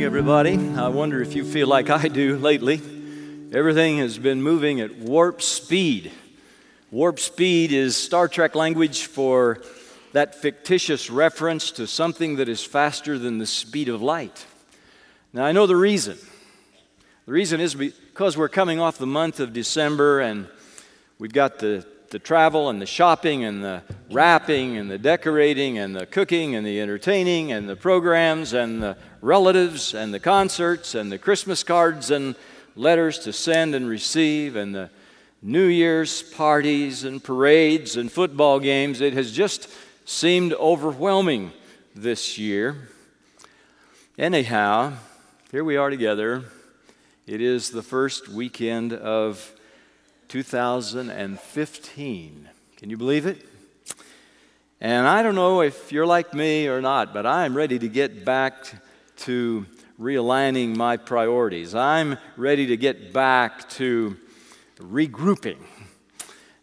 morning, everybody. I wonder if you feel like I do lately. Everything has been moving at warp speed. Warp speed is Star Trek language for that fictitious reference to something that is faster than the speed of light. Now, I know the reason. The reason is because we're coming off the month of December and we've got the the travel and the shopping and the wrapping and the decorating and the cooking and the entertaining and the programs and the relatives and the concerts and the Christmas cards and letters to send and receive and the New Year's parties and parades and football games. It has just seemed overwhelming this year. Anyhow, here we are together. It is the first weekend of 2015. Can you believe it? And I don't know if you're like me or not, but I'm ready to get back to realigning my priorities. I'm ready to get back to regrouping.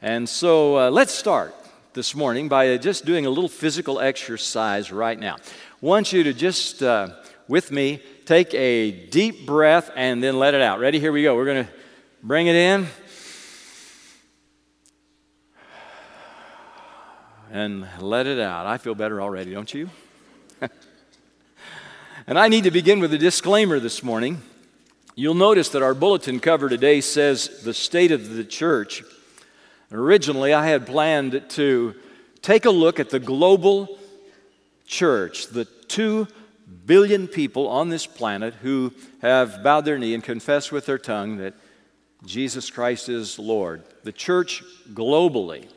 And so uh, let's start this morning by just doing a little physical exercise right now. I want you to just, uh, with me, take a deep breath and then let it out. Ready? Here we go. We're going to bring it in. And let it out. I feel better already, don't you? and I need to begin with a disclaimer this morning. You'll notice that our bulletin cover today says the state of the church. Originally, I had planned to take a look at the global church, the two billion people on this planet who have bowed their knee and confessed with their tongue that Jesus Christ is Lord. The church globally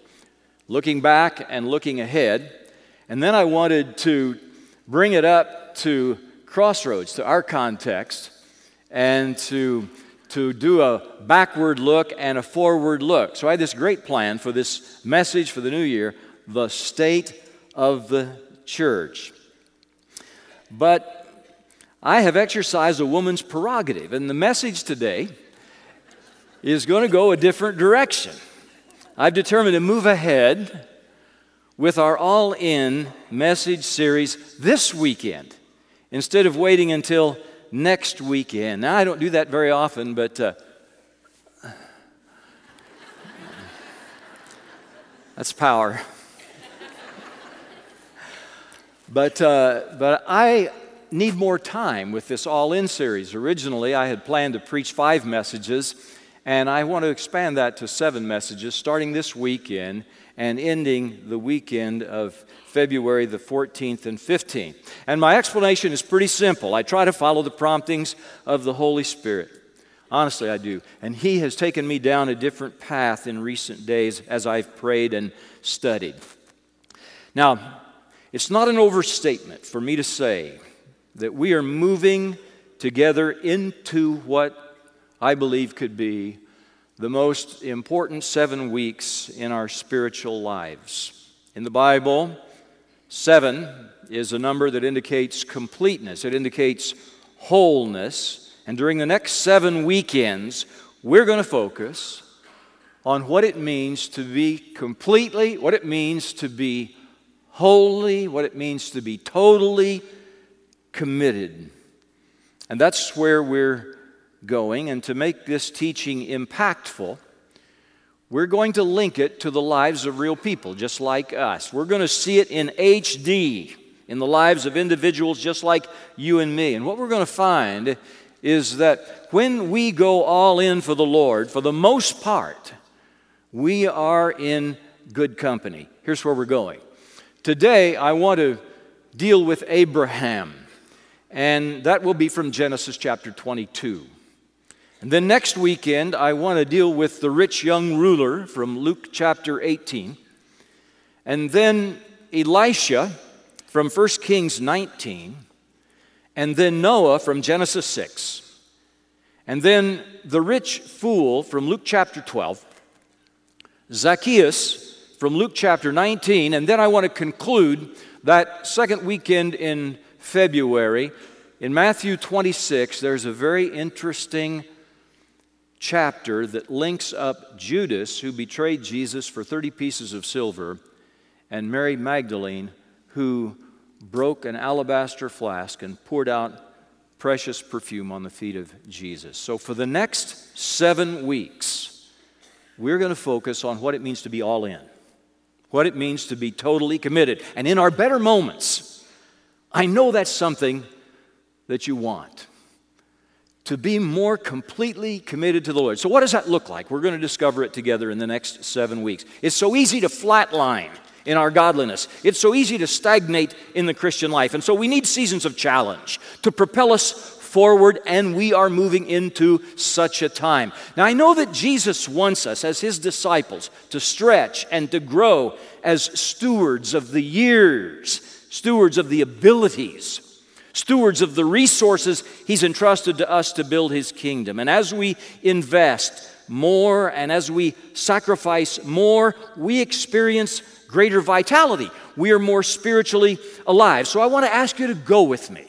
looking back and looking ahead. And then I wanted to bring it up to crossroads, to our context, and to, to do a backward look and a forward look. So I had this great plan for this message for the new year the state of the church. But I have exercised a woman's prerogative, and the message today is going to go a different direction. I've determined to move ahead with our all in message series this weekend instead of waiting until next weekend. Now, I don't do that very often, but uh, that's power. but, uh, but I need more time with this all in series. Originally, I had planned to preach five messages. And I want to expand that to seven messages starting this weekend and ending the weekend of February the 14th and 15th. And my explanation is pretty simple. I try to follow the promptings of the Holy Spirit. Honestly, I do. And He has taken me down a different path in recent days as I've prayed and studied. Now, it's not an overstatement for me to say that we are moving together into what I believe could be the most important seven weeks in our spiritual lives. In the Bible, seven is a number that indicates completeness, it indicates wholeness. And during the next seven weekends, we're going to focus on what it means to be completely, what it means to be wholly, what it means to be totally committed. And that's where we're going, and to make this teaching impactful, we're going to link it to the lives of real people just like us. We're going to see it in HD in the lives of individuals just like you and me. And what we're going to find is that when we go all in for the Lord, for the most part, we are in good company. Here's where we're going. Today, I want to deal with Abraham, and that will be from Genesis chapter 22. And then next weekend, I want to deal with the rich young ruler from Luke chapter 18. And then Elisha from 1 Kings 19. And then Noah from Genesis 6. And then the rich fool from Luke chapter 12. Zacchaeus from Luke chapter 19. And then I want to conclude that second weekend in February. In Matthew 26, there's a very interesting chapter that links up Judas, who betrayed Jesus for 30 pieces of silver, and Mary Magdalene, who broke an alabaster flask and poured out precious perfume on the feet of Jesus. So, for the next seven weeks, we're going to focus on what it means to be all in, what it means to be totally committed. And in our better moments, I know that's something that you want to be more completely committed to the Lord. So, what does that look like? We're going to discover it together in the next seven weeks. It's so easy to flatline in our godliness. It's so easy to stagnate in the Christian life. And so we need seasons of challenge to propel us forward, and we are moving into such a time. Now, I know that Jesus wants us as his disciples to stretch and to grow as stewards of the years, stewards of the abilities. Stewards of the resources he's entrusted to us to build his kingdom. And as we invest more and as we sacrifice more, we experience greater vitality. We are more spiritually alive. So I want to ask you to go with me.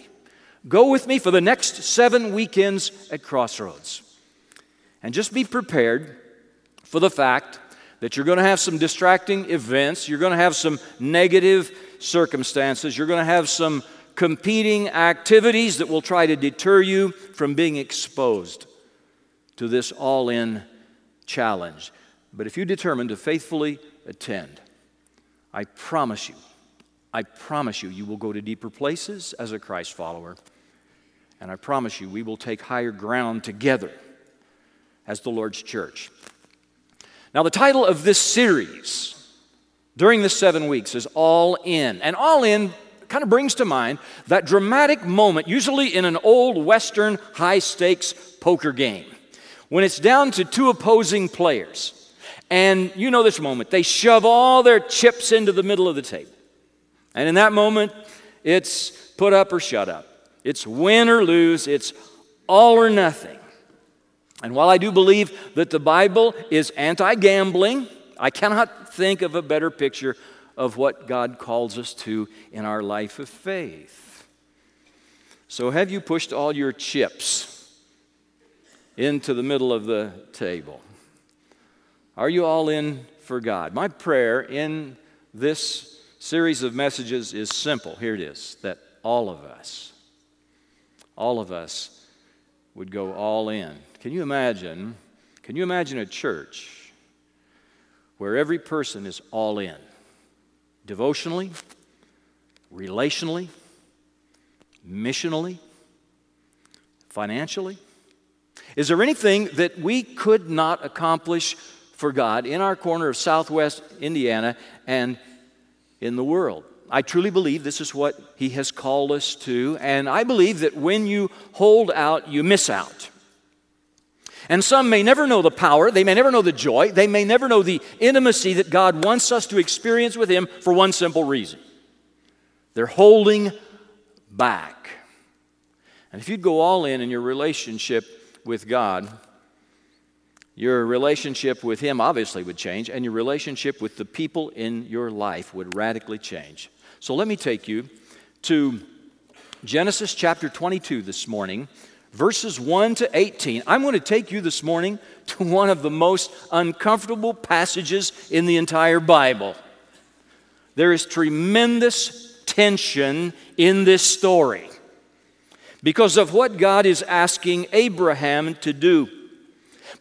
Go with me for the next seven weekends at Crossroads. And just be prepared for the fact that you're going to have some distracting events, you're going to have some negative circumstances, you're going to have some competing activities that will try to deter you from being exposed to this all in challenge. But if you determine to faithfully attend, I promise you, I promise you, you will go to deeper places as a Christ follower. And I promise you, we will take higher ground together as the Lord's church. Now, the title of this series during the seven weeks is All In. And All In kind of brings to mind that dramatic moment, usually in an old Western high stakes poker game, when it's down to two opposing players. And you know this moment. They shove all their chips into the middle of the table. And in that moment, it's put up or shut up. It's win or lose. It's all or nothing. And while I do believe that the Bible is anti gambling, I cannot think of a better picture of what God calls us to in our life of faith. So, have you pushed all your chips into the middle of the table? Are you all in for God? My prayer in this series of messages is simple. Here it is that all of us, all of us would go all in. Can you imagine? Can you imagine a church where every person is all in? Devotionally, relationally, missionally, financially? Is there anything that we could not accomplish for God in our corner of southwest Indiana and in the world. I truly believe this is what He has called us to, and I believe that when you hold out, you miss out. And some may never know the power, they may never know the joy, they may never know the intimacy that God wants us to experience with Him for one simple reason they're holding back. And if you'd go all in in your relationship with God, your relationship with Him obviously would change, and your relationship with the people in your life would radically change. So let me take you to Genesis chapter 22 this morning, verses 1 to 18. I'm going to take you this morning to one of the most uncomfortable passages in the entire Bible. There is tremendous tension in this story because of what God is asking Abraham to do.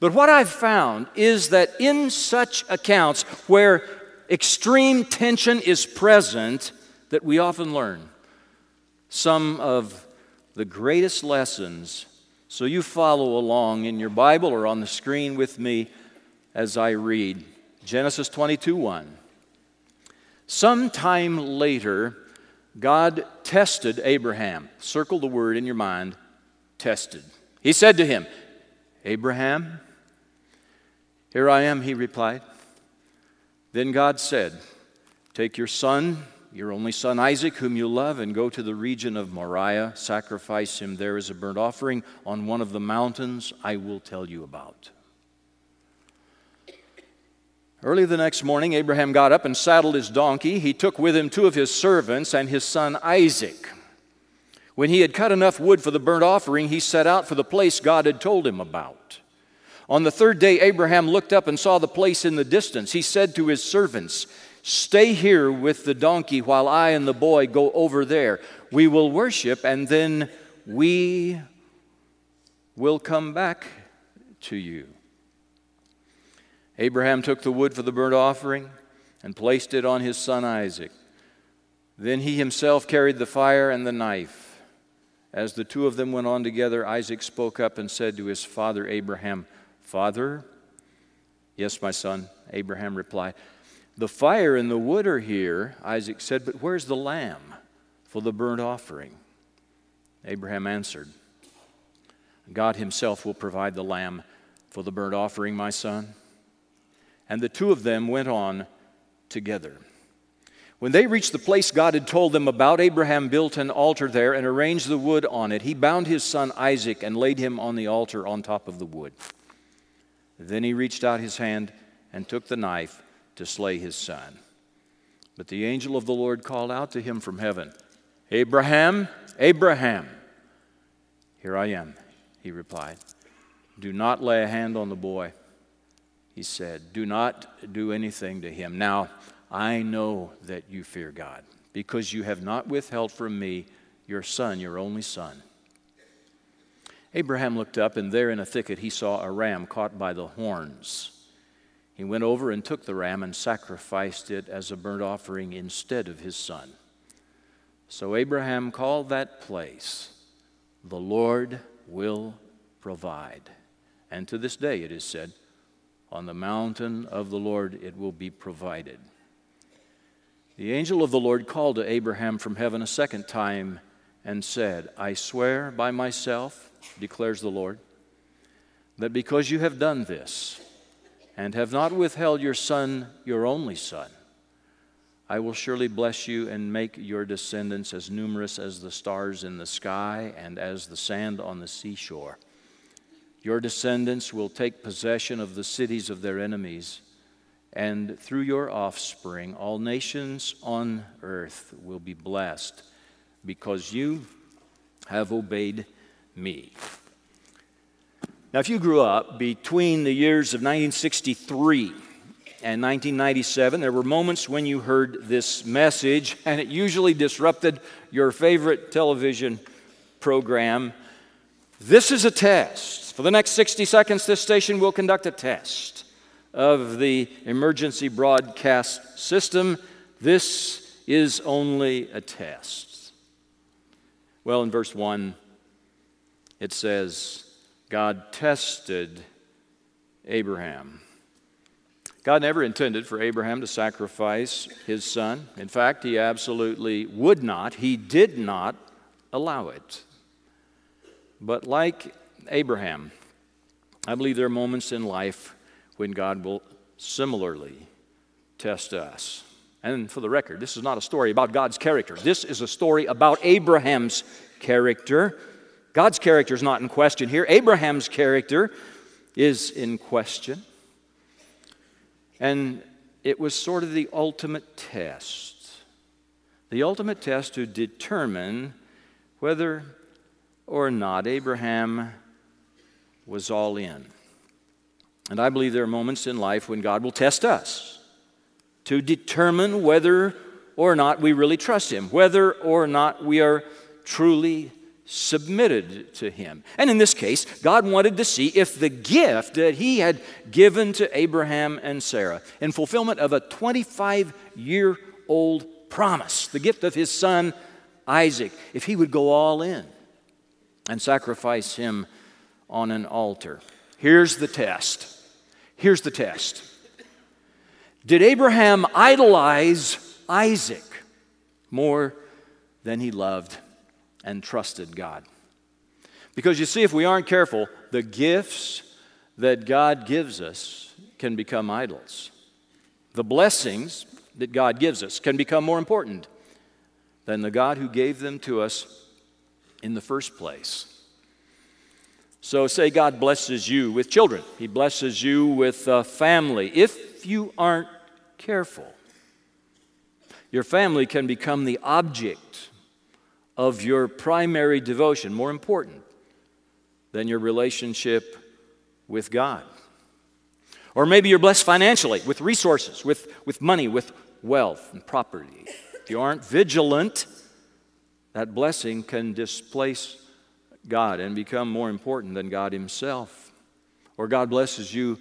But what I've found is that in such accounts where extreme tension is present, that we often learn some of the greatest lessons. So you follow along in your Bible or on the screen with me as I read Genesis 22 1. Sometime later, God tested Abraham. Circle the word in your mind tested. He said to him, Abraham, here I am, he replied. Then God said, Take your son, your only son Isaac, whom you love, and go to the region of Moriah. Sacrifice him there as a burnt offering on one of the mountains I will tell you about. Early the next morning, Abraham got up and saddled his donkey. He took with him two of his servants and his son Isaac. When he had cut enough wood for the burnt offering, he set out for the place God had told him about. On the third day, Abraham looked up and saw the place in the distance. He said to his servants, Stay here with the donkey while I and the boy go over there. We will worship and then we will come back to you. Abraham took the wood for the burnt offering and placed it on his son Isaac. Then he himself carried the fire and the knife. As the two of them went on together, Isaac spoke up and said to his father Abraham, Father? Yes, my son, Abraham replied. The fire and the wood are here, Isaac said, but where's the lamb for the burnt offering? Abraham answered, God himself will provide the lamb for the burnt offering, my son. And the two of them went on together. When they reached the place God had told them about, Abraham built an altar there and arranged the wood on it. He bound his son Isaac and laid him on the altar on top of the wood. Then he reached out his hand and took the knife to slay his son. But the angel of the Lord called out to him from heaven, Abraham, Abraham. Here I am, he replied. Do not lay a hand on the boy. He said, Do not do anything to him. Now, I know that you fear God, because you have not withheld from me your son, your only son. Abraham looked up, and there in a thicket he saw a ram caught by the horns. He went over and took the ram and sacrificed it as a burnt offering instead of his son. So Abraham called that place, The Lord will provide. And to this day it is said, On the mountain of the Lord it will be provided. The angel of the Lord called to Abraham from heaven a second time and said, I swear by myself, declares the Lord, that because you have done this and have not withheld your son, your only son, I will surely bless you and make your descendants as numerous as the stars in the sky and as the sand on the seashore. Your descendants will take possession of the cities of their enemies and through your offspring, all nations on earth will be blessed because you have obeyed me. Now, if you grew up between the years of 1963 and 1997, there were moments when you heard this message, and it usually disrupted your favorite television program. This is a test. For the next 60 seconds, this station will conduct a test of the emergency broadcast system. This is only a test. Well, in verse 1, it says, God tested Abraham. God never intended for Abraham to sacrifice his son. In fact, he absolutely would not, he did not allow it. But like Abraham, I believe there are moments in life when God will similarly test us. And for the record, this is not a story about God's character. This is a story about Abraham's character. God's character is not in question here. Abraham's character is in question. And it was sort of the ultimate test. The ultimate test to determine whether or not Abraham was all in. And I believe there are moments in life when God will test us to determine whether or not we really trust Him, whether or not we are truly submitted to Him. And in this case, God wanted to see if the gift that He had given to Abraham and Sarah, in fulfillment of a 25 year old promise, the gift of His son Isaac, if He would go all in and sacrifice Him on an altar. Here's the test Here's the test Did Abraham idolize Isaac more than he loved and trusted God? Because you see, if we aren't careful, the gifts that God gives us can become idols. The blessings that God gives us can become more important than the God who gave them to us in the first place. So, say God blesses you with children, He blesses you with a family. If you aren't careful, your family can become the object of your primary devotion, more important than your relationship with God. Or maybe you're blessed financially with resources, with, with money, with wealth and property. If you aren't vigilant, that blessing can displace God and become more important than God Himself. Or God blesses you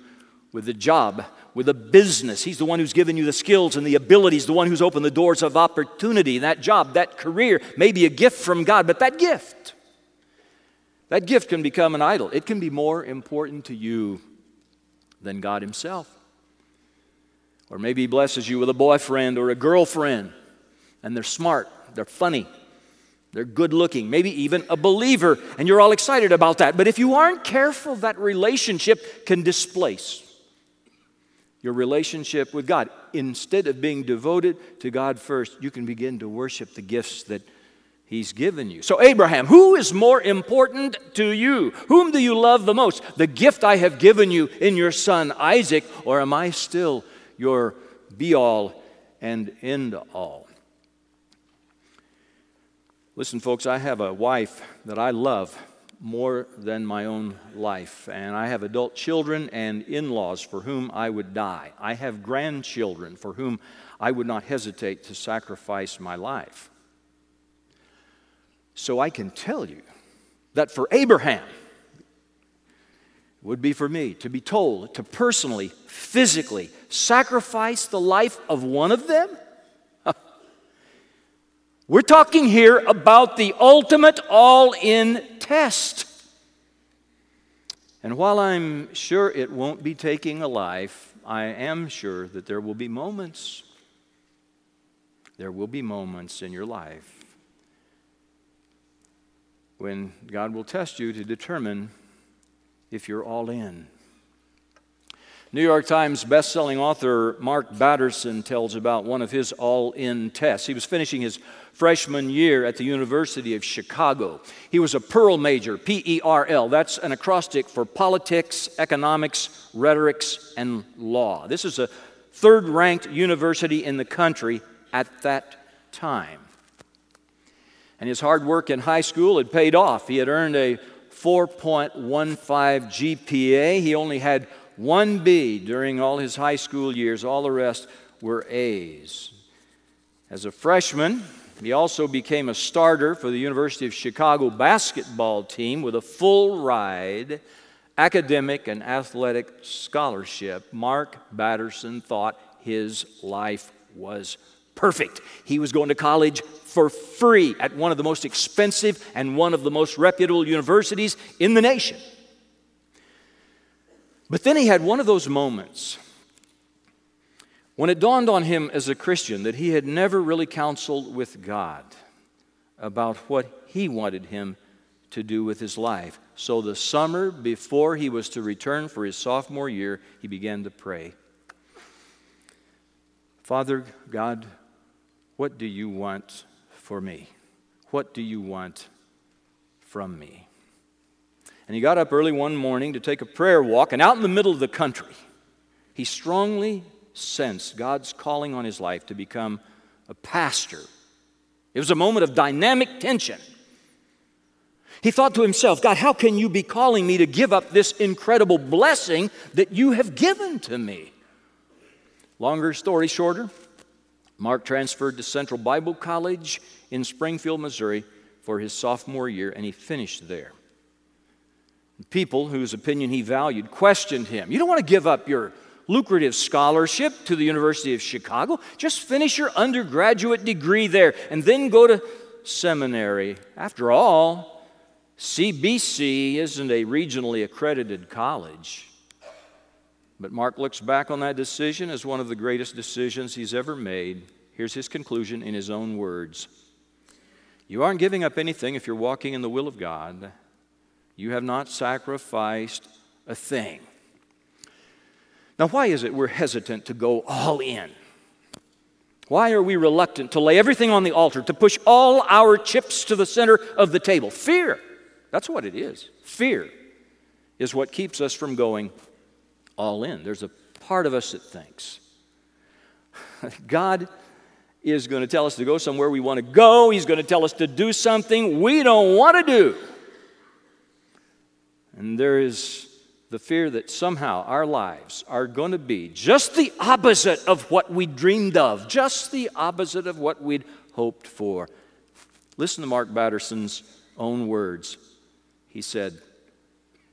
with a job, with a business. He's the one who's given you the skills and the abilities, the one who's opened the doors of opportunity. That job, that career may be a gift from God, but that gift, that gift can become an idol. It can be more important to you than God Himself. Or maybe He blesses you with a boyfriend or a girlfriend, and they're smart, they're funny, they're good looking, maybe even a believer, and you're all excited about that. But if you aren't careful, that relationship can displace your relationship with God. Instead of being devoted to God first, you can begin to worship the gifts that He's given you. So, Abraham, who is more important to you? Whom do you love the most? The gift I have given you in your son Isaac, or am I still your be all and end all? Listen, folks, I have a wife that I love more than my own life. And I have adult children and in laws for whom I would die. I have grandchildren for whom I would not hesitate to sacrifice my life. So I can tell you that for Abraham, it would be for me to be told to personally, physically sacrifice the life of one of them? We're talking here about the ultimate all in test. And while I'm sure it won't be taking a life, I am sure that there will be moments. There will be moments in your life when God will test you to determine if you're all in. New York Times bestselling author Mark Batterson tells about one of his all in tests. He was finishing his freshman year at the University of Chicago. He was a Pearl major, P E R L. That's an acrostic for politics, economics, rhetorics, and law. This is a third ranked university in the country at that time. And his hard work in high school had paid off. He had earned a 4.15 GPA. He only had one B during all his high school years, all the rest were A's. As a freshman, he also became a starter for the University of Chicago basketball team with a full ride academic and athletic scholarship. Mark Batterson thought his life was perfect. He was going to college for free at one of the most expensive and one of the most reputable universities in the nation. But then he had one of those moments when it dawned on him as a Christian that he had never really counseled with God about what he wanted him to do with his life. So the summer before he was to return for his sophomore year, he began to pray Father God, what do you want for me? What do you want from me? And he got up early one morning to take a prayer walk, and out in the middle of the country, he strongly sensed God's calling on his life to become a pastor. It was a moment of dynamic tension. He thought to himself, God, how can you be calling me to give up this incredible blessing that you have given to me? Longer story shorter, Mark transferred to Central Bible College in Springfield, Missouri for his sophomore year, and he finished there. People whose opinion he valued questioned him. You don't want to give up your lucrative scholarship to the University of Chicago. Just finish your undergraduate degree there and then go to seminary. After all, CBC isn't a regionally accredited college. But Mark looks back on that decision as one of the greatest decisions he's ever made. Here's his conclusion in his own words You aren't giving up anything if you're walking in the will of God you have not sacrificed a thing. Now, why is it we're hesitant to go all in? Why are we reluctant to lay everything on the altar, to push all our chips to the center of the table? Fear. That's what it is. Fear is what keeps us from going all in. There's a part of us that thinks God is going to tell us to go somewhere we want to go, He's going to tell us to do something we don't want to do. And there is the fear that somehow our lives are going to be just the opposite of what we dreamed of, just the opposite of what we'd hoped for. Listen to Mark Batterson's own words he said,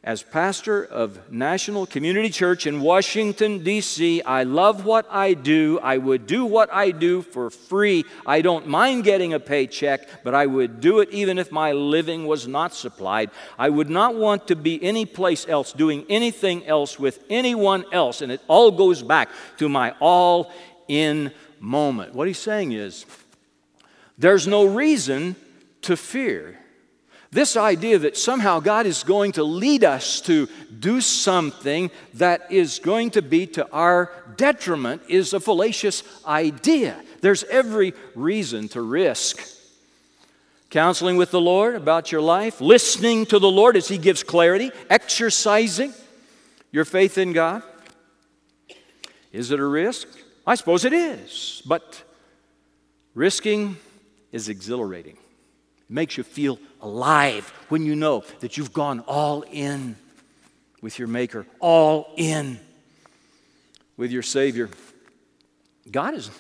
as pastor of National Community Church in Washington, D.C., I love what I do. I would do what I do for free. I don't mind getting a paycheck, but I would do it even if my living was not supplied. I would not want to be any place else doing anything else with anyone else. And it all goes back to my all in moment. What he's saying is there's no reason to fear this idea that somehow God is going to lead us to do something that is going to be to our detriment is a fallacious idea. There's every reason to risk counseling with the Lord about your life, listening to the Lord as He gives clarity, exercising your faith in God. Is it a risk? I suppose it is, but risking is exhilarating. Makes you feel alive when you know that you've gone all in with your Maker, all in with your Savior. God is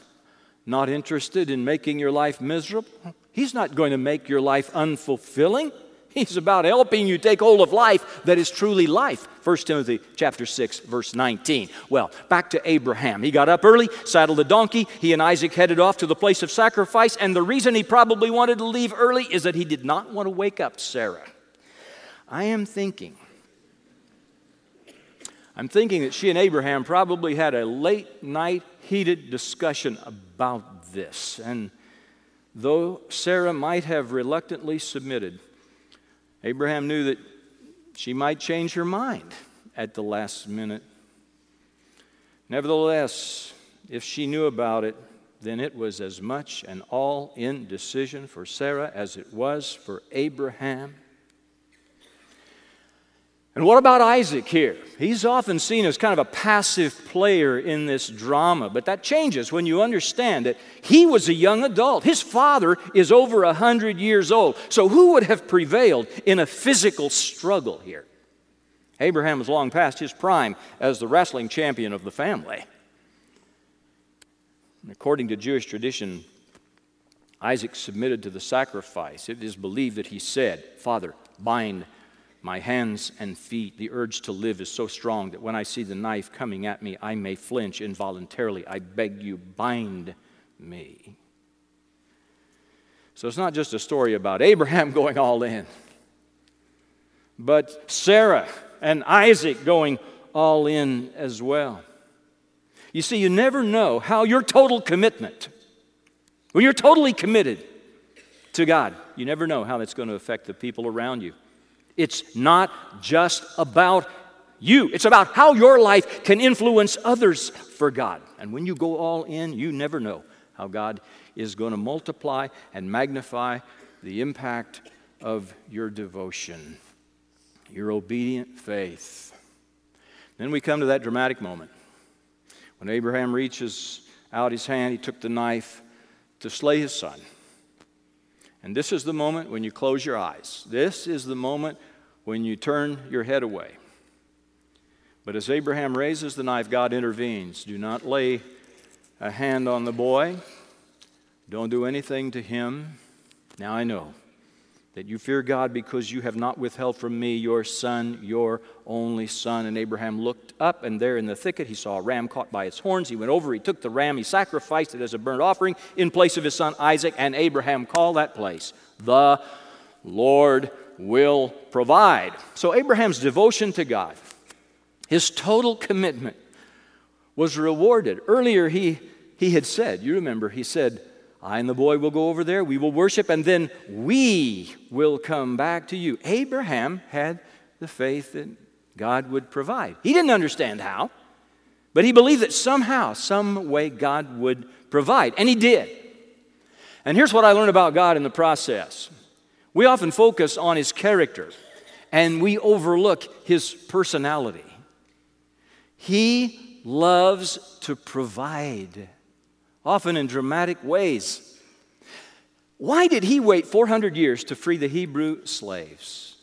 not interested in making your life miserable. He's not going to make your life unfulfilling. He's about helping you take hold of life that is truly life. 1 Timothy chapter 6 verse 19. Well, back to Abraham. He got up early, saddled a donkey. He and Isaac headed off to the place of sacrifice, and the reason he probably wanted to leave early is that he did not want to wake up Sarah. I am thinking I'm thinking that she and Abraham probably had a late night heated discussion about this. And though Sarah might have reluctantly submitted, Abraham knew that she might change her mind at the last minute. Nevertheless, if she knew about it, then it was as much an all in decision for Sarah as it was for Abraham. And what about Isaac here? He's often seen as kind of a passive player in this drama, but that changes when you understand that he was a young adult. His father is over a hundred years old. So who would have prevailed in a physical struggle here? Abraham was long past his prime as the wrestling champion of the family. And according to Jewish tradition, Isaac submitted to the sacrifice. It is believed that he said, Father, bind my hands and feet. The urge to live is so strong that when I see the knife coming at me, I may flinch involuntarily. I beg you, bind me. So it's not just a story about Abraham going all in, but Sarah and Isaac going all in as well. You see, you never know how your total commitment, when you're totally committed to God, you never know how that's going to affect the people around you. It's not just about you, it's about how your life can influence others for God. And when you go all in, you never know how God is going to multiply and magnify the impact of your devotion, your obedient faith. Then we come to that dramatic moment. When Abraham reaches out his hand, he took the knife to slay his son. And this is the moment when you close your eyes. This is the moment when you turn your head away. But as Abraham raises the knife, God intervenes. Do not lay a hand on the boy, don't do anything to him. Now I know that you fear God because you have not withheld from me your son, your only son. And Abraham looked up, and there in the thicket he saw a ram caught by its horns. He went over, he took the ram, he sacrificed it as a burnt offering in place of his son Isaac, and Abraham called that place, The Lord will provide. So Abraham's devotion to God, his total commitment, was rewarded. Earlier, he, he had said, you remember, he said, I and the boy will go over there, we will worship, and then we will come back to you. Abraham had the faith that God would provide. He didn't understand how, but he believed that somehow, some way, God would provide, and he did. And here's what I learned about God in the process we often focus on his character and we overlook his personality. He loves to provide, often in dramatic ways. Why did he wait 400 years to free the Hebrew slaves?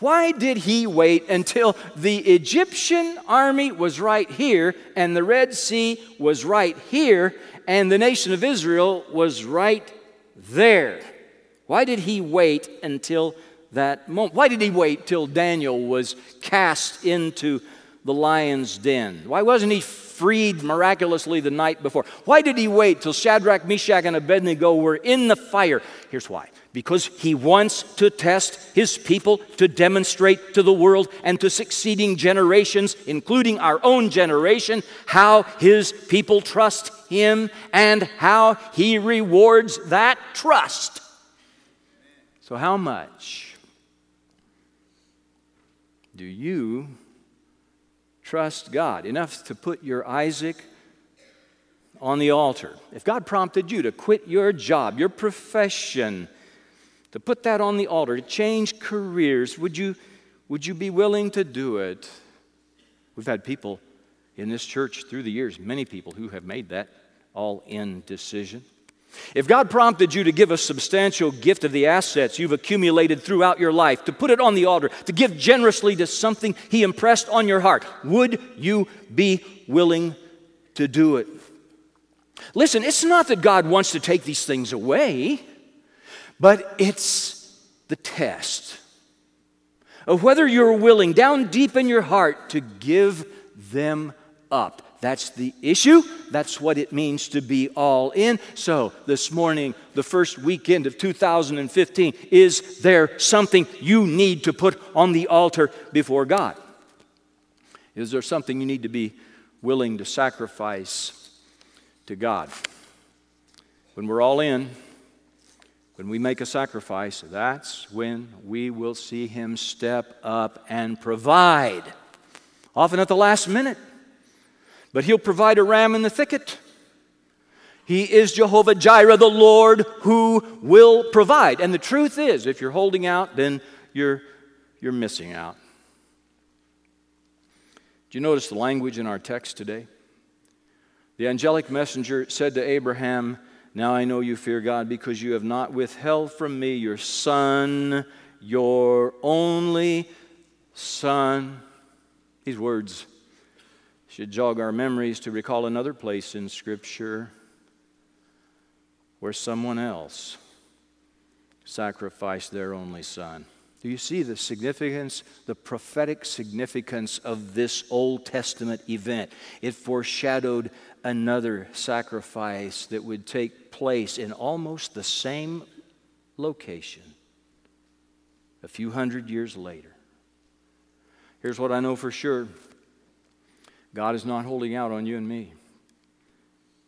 Why did he wait until the Egyptian army was right here and the Red Sea was right here and the nation of Israel was right there? Why did he wait until that moment? Why did he wait till Daniel was cast into the lion's den? Why wasn't he freed miraculously the night before? Why did he wait till Shadrach, Meshach, and Abednego were in the fire? Here's why because he wants to test his people to demonstrate to the world and to succeeding generations, including our own generation, how his people trust him and how he rewards that trust. So, how much do you trust God? Enough to put your Isaac on the altar. If God prompted you to quit your job, your profession, to put that on the altar, to change careers, would you, would you be willing to do it? We've had people in this church through the years, many people who have made that all in decision. If God prompted you to give a substantial gift of the assets you've accumulated throughout your life, to put it on the altar, to give generously to something He impressed on your heart, would you be willing to do it? Listen, it's not that God wants to take these things away, but it's the test of whether you're willing, down deep in your heart, to give them up. That's the issue. That's what it means to be all in. So, this morning, the first weekend of 2015, is there something you need to put on the altar before God? Is there something you need to be willing to sacrifice to God? When we're all in, when we make a sacrifice, that's when we will see Him step up and provide, often at the last minute. But he'll provide a ram in the thicket. He is Jehovah Jireh, the Lord who will provide. And the truth is, if you're holding out, then you're, you're missing out. Do you notice the language in our text today? The angelic messenger said to Abraham, Now I know you fear God because you have not withheld from me your son, your only son. These words should jog our memories to recall another place in Scripture where someone else sacrificed their only son. Do you see the significance, the prophetic significance of this Old Testament event? It foreshadowed another sacrifice that would take place in almost the same location a few hundred years later. Here's what I know for sure God is not holding out on you and me.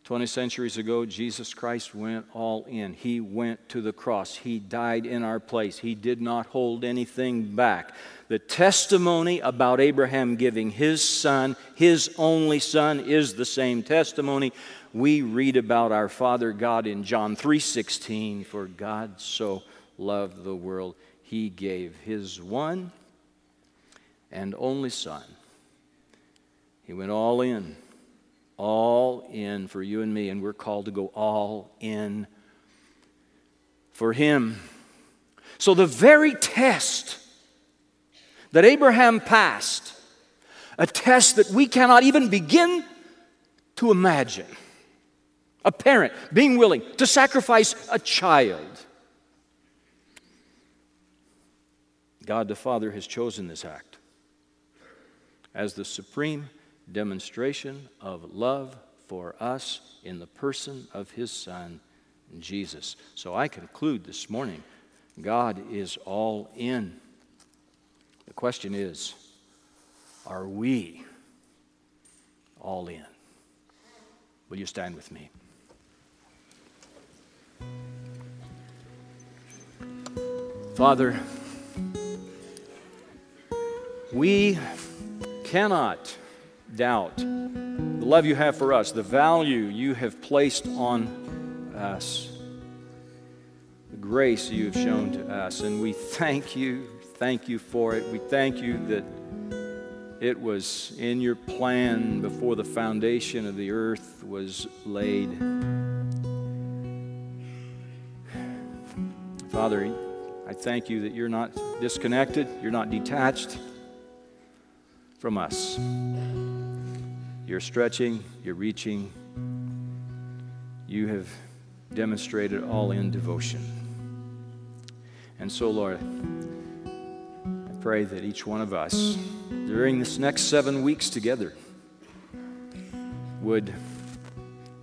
20 centuries ago, Jesus Christ went all in. He went to the cross. He died in our place. He did not hold anything back. The testimony about Abraham giving his son, his only son, is the same testimony we read about our Father God in John 3:16, for God so loved the world, he gave his one and only son he went all in, all in for you and me, and we're called to go all in for him. So, the very test that Abraham passed, a test that we cannot even begin to imagine, a parent being willing to sacrifice a child. God the Father has chosen this act as the supreme demonstration of love for us in the person of his Son, Jesus. So I conclude this morning God is all in. The question is are we all in? Will you stand with me? Father, we cannot doubt the love you have for us, the value you have placed on us, the grace you have shown to us. And we thank you, thank you for it. We thank you that it was in your plan before the foundation of the earth was laid. Father, I thank you that you're not disconnected, you're not detached from us. You're stretching, you're reaching. You have demonstrated all in devotion. And so, Lord, I pray that each one of us, during this next seven weeks together, would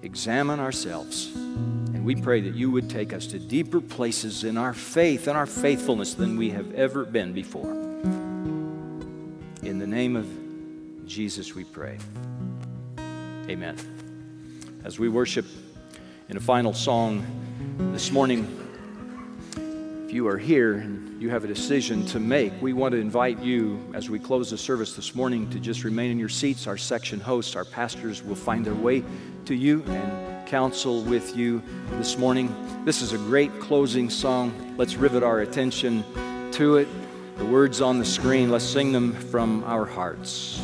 examine ourselves. And we pray that you would take us to deeper places in our faith and our faithfulness than we have ever been before. In the name of Jesus, we pray. Amen. As we worship in a final song this morning, if you are here and you have a decision to make, we want to invite you as we close the service this morning to just remain in your seats. Our section hosts, our pastors will find their way to you and counsel with you this morning. This is a great closing song. Let's rivet our attention to it. The words on the screen, let's sing them from our hearts.